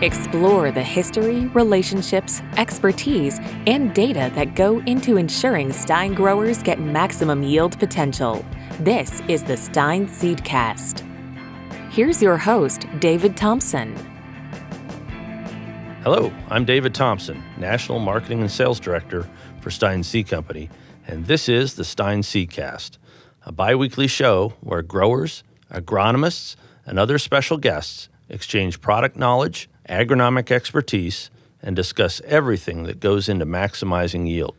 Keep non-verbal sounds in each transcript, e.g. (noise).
Explore the history, relationships, expertise, and data that go into ensuring Stine growers get maximum yield potential. This is the Stine Seedcast. Here's your host, David Thompson. Hello, I'm David Thompson, National Marketing and Sales Director for Stine Seed Company, and this is the Stine Seedcast, a bi weekly show where growers, agronomists, and other special guests exchange product knowledge, agronomic expertise, and discuss everything that goes into maximizing yield.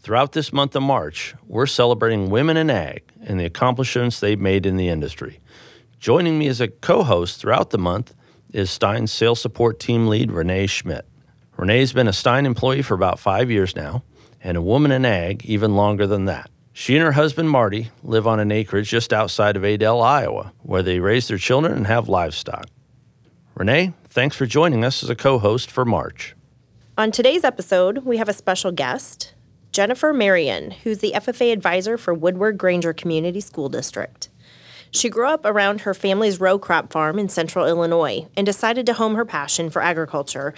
Throughout this month of March, we're celebrating women in ag and the accomplishments they've made in the industry. Joining me as a co host throughout the month is Stine's sales support team lead, Renee Schmidt. Renee's been a Stine employee for about five years now, and a woman in ag even longer than that. She and her husband Marty live on an acreage just outside of Adel, Iowa, where they raise their children and have livestock. Renee, thanks for joining us as a co host for March. On today's episode, we have a special guest, Jennifer Marion, who's the FFA advisor for Woodward Granger Community School District. She grew up around her family's row crop farm in central Illinois and decided to home her passion for agriculture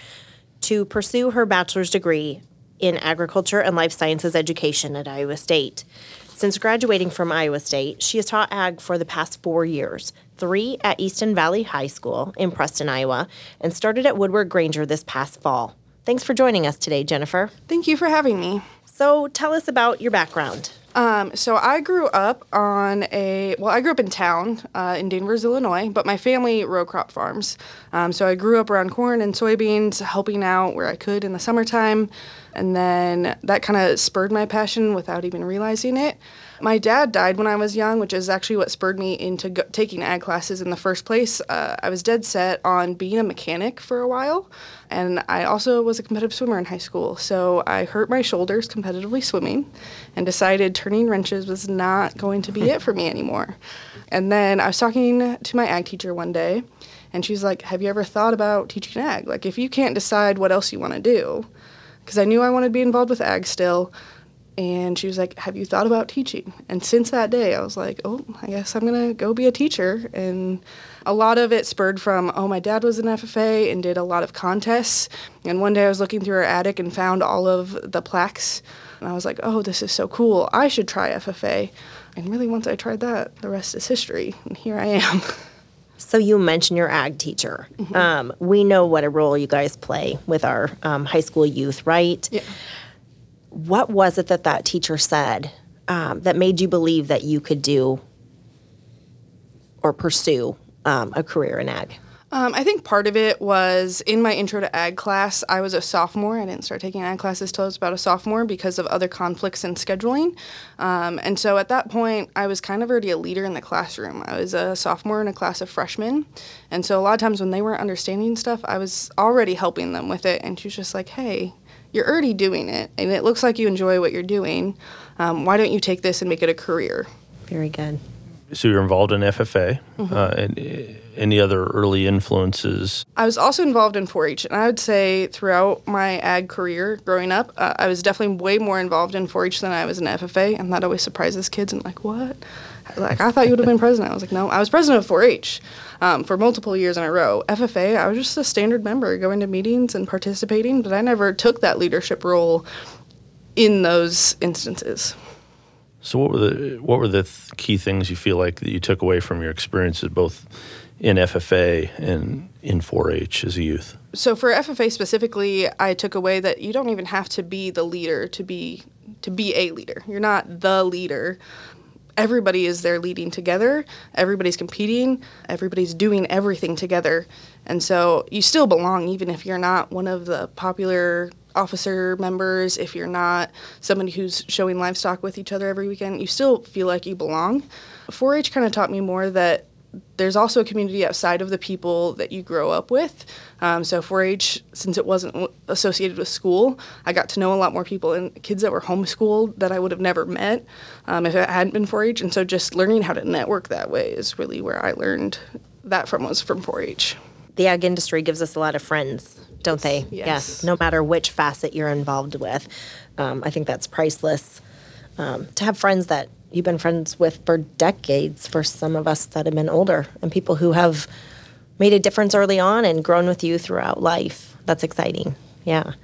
to pursue her bachelor's degree in agriculture and life sciences education at Iowa State. Since graduating from Iowa State, she has taught ag for the past four years three at Easton Valley High School in Preston, Iowa, and started at Woodward Granger this past fall. Thanks for joining us today, Jennifer. Thank you for having me. So, tell us about your background. Um, so I grew up on a well, I grew up in town uh, in Danvers, Illinois, but my family row crop farms. Um, so I grew up around corn and soybeans, helping out where I could in the summertime, and then that kind of spurred my passion without even realizing it. My dad died when I was young, which is actually what spurred me into go- taking ag classes in the first place. Uh, I was dead set on being a mechanic for a while, and I also was a competitive swimmer in high school. So I hurt my shoulders competitively swimming and decided turning wrenches was not going to be it for me anymore. And then I was talking to my ag teacher one day, and she's like, Have you ever thought about teaching ag? Like, if you can't decide what else you want to do, because I knew I wanted to be involved with ag still and she was like, Have you thought about teaching? And since that day, I was like, Oh, I guess I'm going to go be a teacher. And a lot of it spurred from, Oh, my dad was an FFA and did a lot of contests. And one day I was looking through our attic and found all of the plaques. And I was like, Oh, this is so cool. I should try FFA. And really, once I tried that, the rest is history. And here I am. (laughs) So you mentioned your ag teacher. Mm-hmm. Um, we know what a role you guys play with our um, high school youth, right? Yeah what was it that that teacher said um, that made you believe that you could do or pursue um, a career in ag? Um, I think part of it was in my intro to ag class. I was a sophomore. I didn't start taking ag classes till I was about a sophomore because of other conflicts in scheduling. Um, and so at that point, I was kind of already a leader in the classroom. I was a sophomore in a class of freshmen. And so a lot of times when they weren't understanding stuff, I was already helping them with it. And she was just like, hey, you're already doing it and it looks like you enjoy what you're doing. Um, why don't you take this and make it a career? Very good. So you're involved in FFA. Mm-hmm. Uh, and uh, any other early influences? I was also involved in 4-H, and I would say throughout my ag career growing up, uh, I was definitely way more involved in 4-H than I was in FFA, and that always surprises kids. And like, what? Like, I thought you would have been president. I was like, no, I was president of 4-H um, for multiple years in a row. FFA, I was just a standard member, going to meetings and participating, but I never took that leadership role in those instances. So, what were the what were the th- key things you feel like that you took away from your experiences, both in FFA and in 4-H as a youth? So, for FFA specifically, I took away that you don't even have to be the leader to be to be a leader. You're not the leader everybody is there leading together, everybody's competing, everybody's doing everything together. And so you still belong, even if you're not one of the popular officer members, if you're not somebody who's showing livestock with each other every weekend, you still feel like you belong. 4 H kind of taught me more that there's also a community outside of the people that you grow up with. Um, so 4-H, since it wasn't associated with school, I got to know a lot more people and kids that were homeschooled that I would have never met um, if it hadn't been 4-H. And so just learning how to network that way is really where I learned that from was from 4-H. The ag industry gives us a lot of friends, don't they? Yes. yes no matter which facet you're involved with, um, I think that's priceless. Um, to have friends that you've been friends with for decades for some of us that have been older and people who have made a difference early on and grown with you throughout life. That's exciting. Yeah.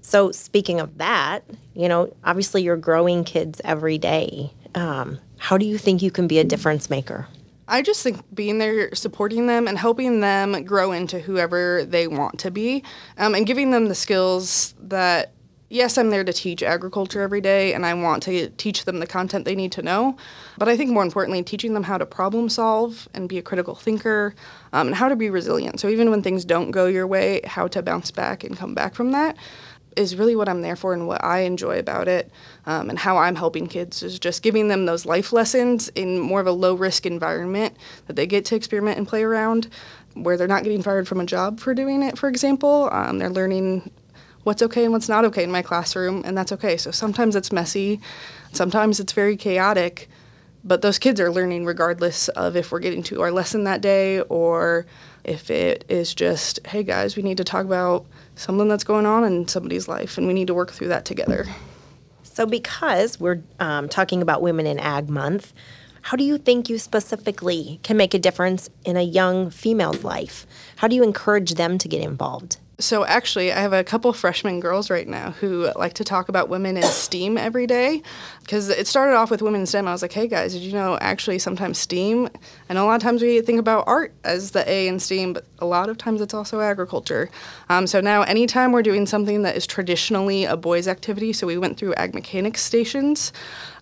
So, speaking of that, you know, obviously you're growing kids every day. Um, how do you think you can be a difference maker? I just think being there, supporting them, and helping them grow into whoever they want to be, um, and giving them the skills that yes, I'm there to teach agriculture every day and I want to teach them the content they need to know. But I think more importantly, teaching them how to problem solve and be a critical thinker um, and how to be resilient. So even when things don't go your way, how to bounce back and come back from that is really what I'm there for and what I enjoy about it. Um, and how I'm helping kids is just giving them those life lessons in more of a low risk environment that they get to experiment and play around where they're not getting fired from a job for doing it, for example. Um, they're learning what's okay and what's not okay in my classroom, and that's okay. So sometimes it's messy, sometimes it's very chaotic, but those kids are learning regardless of if we're getting to our lesson that day or if it is just, hey guys, we need to talk about something that's going on in somebody's life and we need to work through that together. So, because we're um, talking about Women in Ag Month, how do you think you specifically can make a difference in a young female's life? How do you encourage them to get involved? So actually, I have a couple freshman girls right now who like to talk about women in STEAM every day. Because it started off with women in STEM. I was like, hey guys, did you know actually sometimes STEAM? I know a lot of times we think about art as the A in STEAM, but a lot of times it's also agriculture. Um, so now, anytime we're doing something that is traditionally a boys' activity, so we went through ag mechanics stations.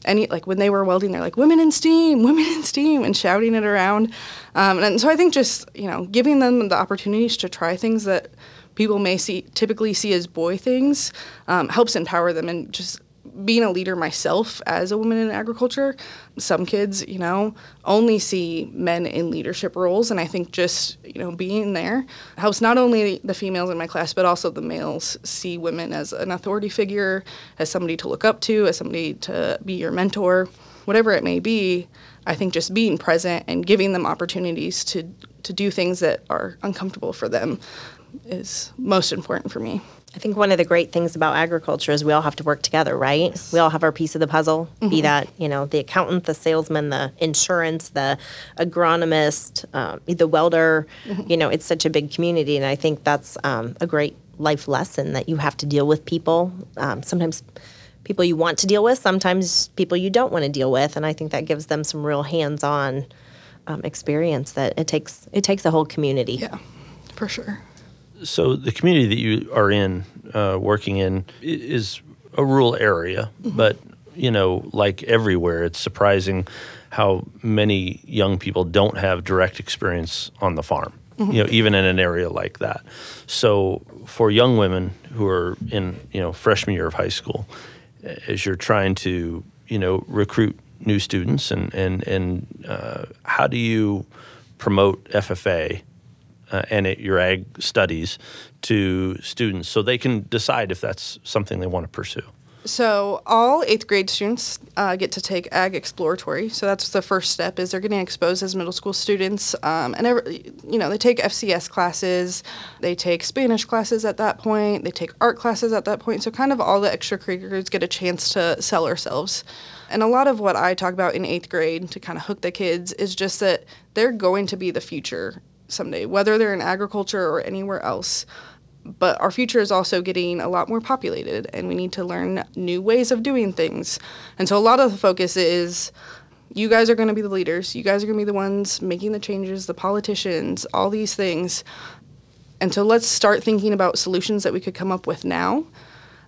Any like when they were welding, they're like women in STEAM, (laughs) women in STEAM, and shouting it around. Um, and so I think just you know giving them the opportunities to try things that people may see typically see as boy things um, helps empower them and just being a leader myself as a woman in agriculture. Some kids you know only see men in leadership roles and i think just you know being there helps not only the females in my class but also the males see women as an authority figure as somebody to look up to as somebody to be your mentor. Whatever it may be i think just being present and giving them opportunities to to do things that are uncomfortable for them is most important for me. I think one of the great things about agriculture is we all have to work together, right? Yes. We all have our piece of the puzzle. Mm-hmm. Be that you know the accountant, the salesman, the insurance, the agronomist, um, the welder. Mm-hmm. You know, it's such a big community, and I think that's um, a great life lesson that you have to deal with people. Um, sometimes people you want to deal with, sometimes people you don't want to deal with, and I think that gives them some real hands-on um, experience that it takes. It takes a whole community. Yeah, for sure so the community that you are in, uh, working in, is a rural area, mm-hmm. but you know, like everywhere, it's surprising how many young people don't have direct experience on the farm. Mm-hmm. You know, even in an area like that. So for young women who are in you know freshman year of high school, as you're trying to you know recruit new students and and and uh, how do you promote FFA uh, and it, your ag studies to students so they can decide if that's something they want to pursue? So all eighth grade students uh, get to take ag exploratory. So that's the first step is they're getting exposed as middle school students, um, and every, you know they take FCS classes, they take Spanish classes at that point, they take art classes at that point. So kind of all the extracurriculars get a chance to sell ourselves. And a lot of what I talk about in eighth grade to kind of hook the kids is just that they're going to be the future someday, whether they're in agriculture or anywhere else. But our future is also getting a lot more populated, and we need to learn new ways of doing things. And so, a lot of the focus is you guys are going to be the leaders. You guys are going to be the ones making the changes, the politicians, all these things. And so, let's start thinking about solutions that we could come up with now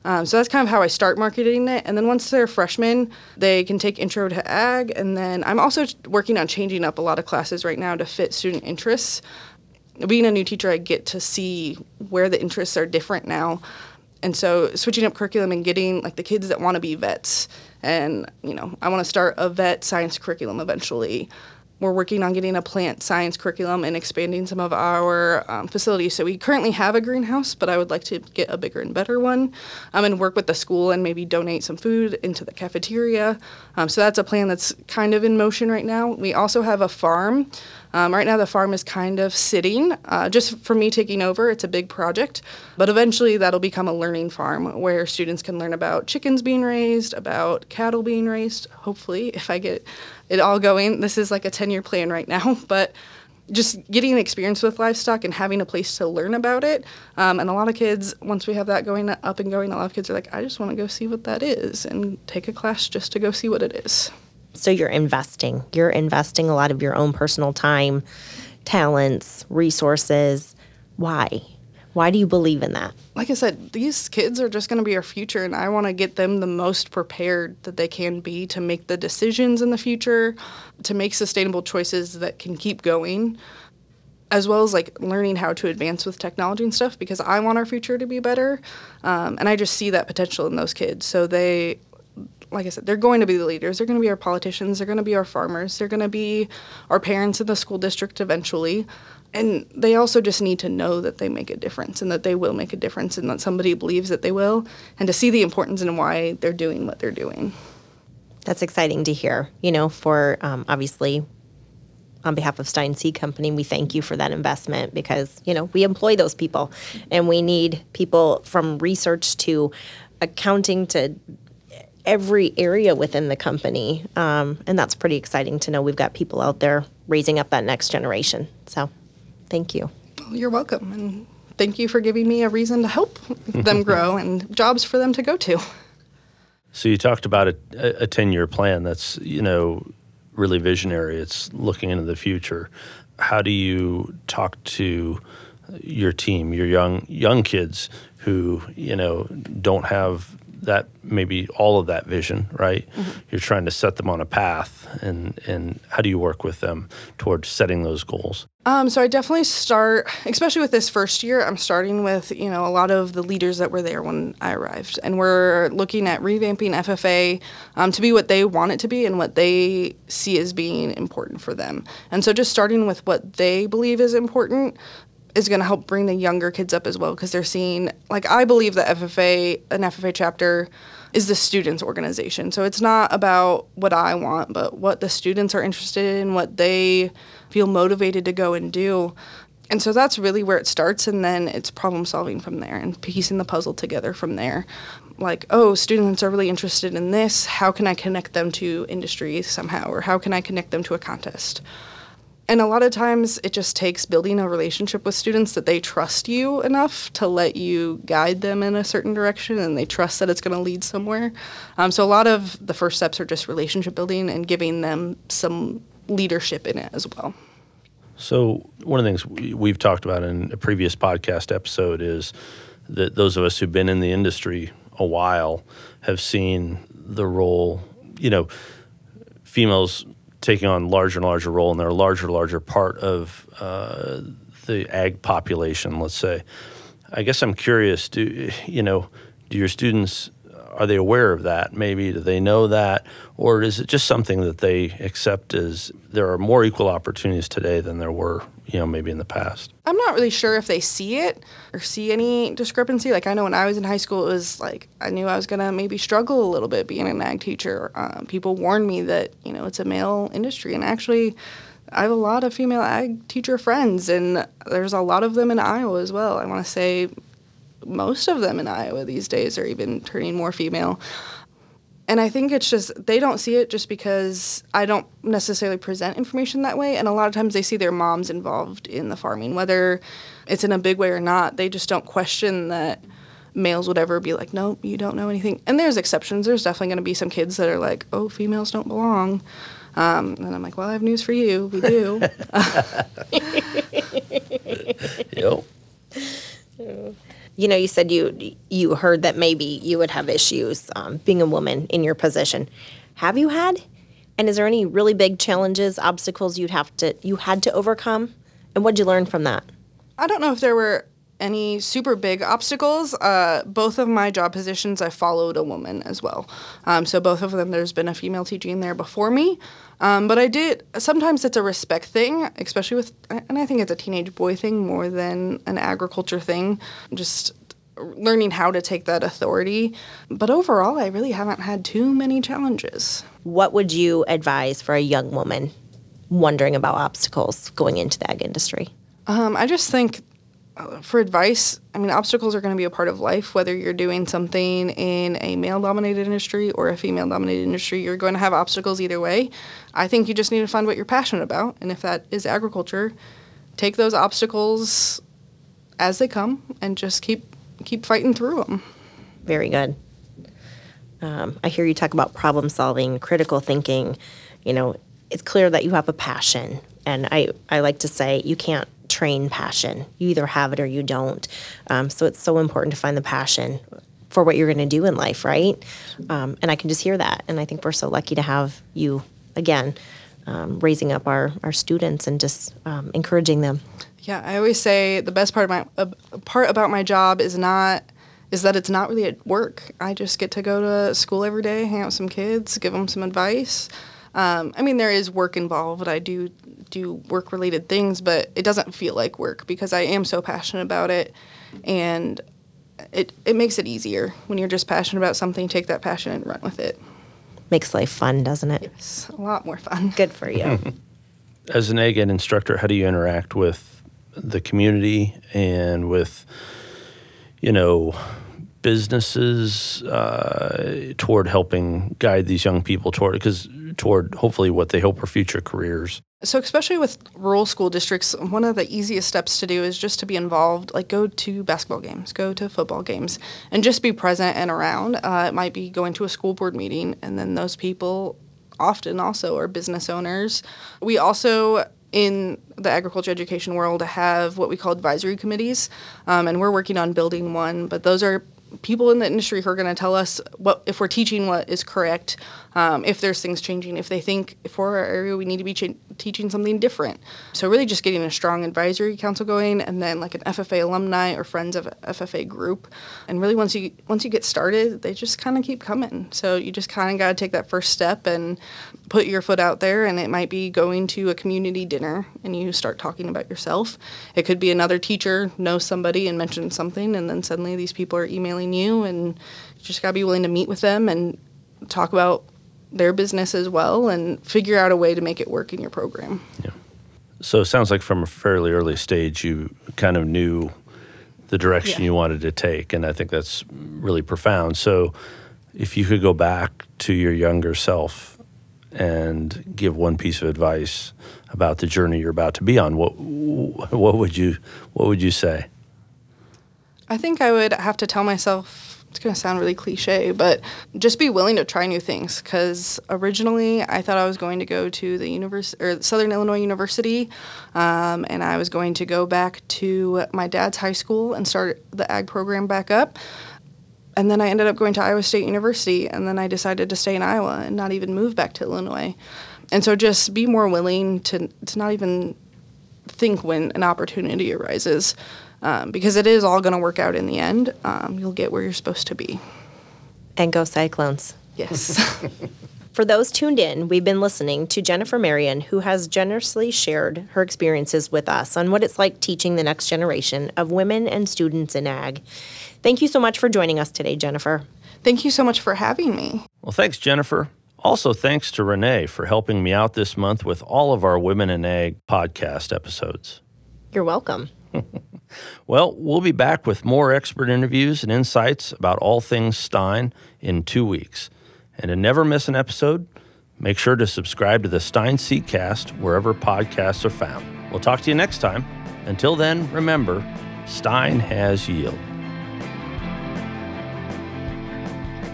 um, so that's kind of how I start marketing it. And then once they're freshmen, they can take Intro to Ag. And then I'm also working on changing up a lot of classes right now to fit student interests. Being a new teacher, I get to see where the interests are different now. And so switching up curriculum and getting like the kids that want to be vets. And, you know, I want to start a vet science curriculum eventually. We're working on getting a plant science curriculum and expanding some of our um, facilities. So we currently have a greenhouse, but I would like to get a bigger and better one um, and work with the school and maybe donate some food into the cafeteria. Um, so that's a plan that's kind of in motion right now. We also have a farm. Um, right now, the farm is kind of sitting uh, just for me taking over. It's a big project, but eventually that'll become a learning farm where students can learn about chickens being raised, about cattle being raised. Hopefully, if I get it all going. This is like a 10 year plan right now, (laughs) but just getting experience with livestock and having a place to learn about it. Um, and a lot of kids, once we have that going up and going, a lot of kids are like, I just want to go see what that is and take a class just to go see what it is. So you're investing. You're investing a lot of your own personal time, talents, resources. Why? Why do you believe in that? Like I said, these kids are just going to be our future, and I want to get them the most prepared that they can be to make the decisions in the future, to make sustainable choices that can keep going, as well as like learning how to advance with technology and stuff because I want our future to be better. Um, and I just see that potential in those kids. So they, like I said, they're going to be the leaders. They're going to be our politicians. They're going to be our farmers. They're going to be our parents in the school district eventually and they also just need to know that they make a difference and that they will make a difference and that somebody believes that they will and to see the importance and why they're doing what they're doing that's exciting to hear you know for um, obviously on behalf of stine seed company we thank you for that investment because you know we employ those people and we need people from research to accounting to every area within the company um, and that's pretty exciting to know we've got people out there raising up that next generation so Thank you. You're welcome. And thank you for giving me a reason to help them (laughs) grow and jobs for them to go to. So you talked about a, a 10 year plan that's, you know, really visionary. It's looking into the future. How do you talk to your team, your young young kids who, you know, don't have that maybe all of that vision, right? Mm-hmm. You're trying to set them on a path, and and how do you work with them towards setting those goals? Um, so I definitely start, especially with this first year. I'm starting with you know a lot of the leaders that were there when I arrived, and we're looking at revamping FFA um, to be what they want it to be and what they see as being important for them. And so just starting with what they believe is important is going to help bring the younger kids up as well because they're seeing like I believe that FFA an FFA chapter is the students organization. So it's not about what I want, but what the students are interested in, what they feel motivated to go and do. And so that's really where it starts and then it's problem solving from there and piecing the puzzle together from there. Like, oh, students are really interested in this. How can I connect them to industry somehow or how can I connect them to a contest? And a lot of times it just takes building a relationship with students that they trust you enough to let you guide them in a certain direction and they trust that it's going to lead somewhere. Um, so a lot of the first steps are just relationship building and giving them some leadership in it as well. So, one of the things we've talked about in a previous podcast episode is that those of us who've been in the industry a while have seen the role, you know, females taking on larger and larger role, and they're a larger and larger part of uh, the ag population. Let's say. I guess I'm curious. Do you know? Do your students are they aware of that? Maybe do they know that, or is it just something that they accept as there are more equal opportunities today than there were, you know, maybe in the past? I'm not really sure if they see it or see any discrepancy. Like I know when I was in high school, it was like I knew I was gonna maybe struggle a little bit being an ag teacher. Um, people warned me that you know it's a male industry, and actually. I have a lot of female ag teacher friends, and there's a lot of them in Iowa as well. I want to say most of them in Iowa these days are even turning more female. And I think it's just they don't see it just because I don't necessarily present information that way. And a lot of times they see their moms involved in the farming, whether it's in a big way or not. They just don't question that males would ever be like, nope, you don't know anything. And there's exceptions. There's definitely going to be some kids that are like, oh, females don't belong. Um, and I'm like, well, I have news for you. We do. (laughs) (laughs) yep (laughs) you know, you said you you heard that maybe you would have issues um, being a woman in your position. Have you had? And is there any really big challenges, obstacles you'd have to you had to overcome? And what'd you learn from that? I don't know if there were any super big obstacles. Uh, both of my job positions, I followed a woman as well. Um, so both of them, there's been a female teaching there before me. Um, but I did, sometimes it's a respect thing, especially with, and I think it's a teenage boy thing more than an agriculture thing. Just learning how to take that authority. But overall, I really haven't had too many challenges. What would you advise for a young woman wondering about obstacles going into the ag industry? Um, I just think for advice, I mean, obstacles are going to be a part of life. Whether you're doing something in a male dominated industry or a female dominated industry, you're going to have obstacles either way. I think you just need to find what you're passionate about. And if that is agriculture, take those obstacles as they come and just keep keep fighting through them. Very good. Um, I hear you talk about problem solving, critical thinking. You know, it's clear that you have a passion, and I I like to say you can't train passion. You either have it or you don't. Um, so it's so important to find the passion for what you're going to do in life, right? Um, and I can just hear that, and I think we're so lucky to have you again, um, raising up our our students and just um, encouraging them. Yeah, I always say the best part of my uh, part about my job is not is that it's not really at work. I just get to go to school every day, hang out with some kids, give them some advice. Um, I mean, there is work involved. I do do work related things, but it doesn't feel like work because I am so passionate about it, and it it makes it easier when you're just passionate about something. Take that passion and run with it. Makes life fun, doesn't it? It's a lot more fun. Good for you. (laughs) As an ag ed instructor, how do you interact with the community and with, you know, businesses uh, toward helping guide these young people toward because toward hopefully what they hope are future careers. So, especially with rural school districts, one of the easiest steps to do is just to be involved. Like, go to basketball games, go to football games, and just be present and around. Uh, it might be going to a school board meeting, and then those people often also are business owners. We also in the agriculture education world have what we call advisory committees, um, and we're working on building one. But those are people in the industry who are going to tell us what if we're teaching what is correct um, if there's things changing, if they think for our area we need to be ch- teaching something different. So really just getting a strong advisory council going, and then like an FFA alumni or friends of FFA group. And really once you once you get started, they just kind of keep coming. So you just kind of got to take that first step and put your foot out there. And it might be going to a community dinner and you start talking about yourself. It could be another teacher knows somebody and mentions something, and then suddenly these people are emailing you, and you just got to be willing to meet with them and talk about their business as well and figure out a way to make it work in your program. Yeah. So it sounds like from a fairly early stage, you kind of knew the direction yeah. you wanted to take. And I think that's really profound. So if you could go back to your younger self and give one piece of advice about the journey you're about to be on, what, what would you, what would you say? I think I would have to tell myself it's going to sound really cliche, but just be willing to try new things. Because originally, I thought I was going to go to the univers- or Southern Illinois University, um, and I was going to go back to my dad's high school and start the ag program back up. And then I ended up going to Iowa State University, and then I decided to stay in Iowa and not even move back to Illinois. And so, just be more willing to to not even think when an opportunity arises um, because it is all going to work out in the end. Um, you'll get where you're supposed to be. And go Cyclones. Yes. (laughs) For those tuned in, we've been listening to Jennifer Marion, who has generously shared her experiences with us on what it's like teaching the next generation of women and students in ag. Thank you so much for joining us today, Jennifer. Thank you so much for having me. Well, thanks, Jennifer. Also, thanks to Renee for helping me out this month with all of our Women in Ag podcast episodes. You're welcome. Well, we'll be back with more expert interviews and insights about all things Stine in two weeks. And to never miss an episode, make sure to subscribe to the Stine Seedcast wherever podcasts are found. We'll talk to you next time. Until then, remember, Stine has yield.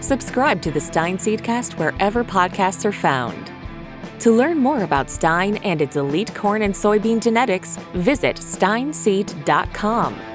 Subscribe to the Stine Seedcast wherever podcasts are found. To learn more about Stine and its elite corn and soybean genetics, visit stineseed.com.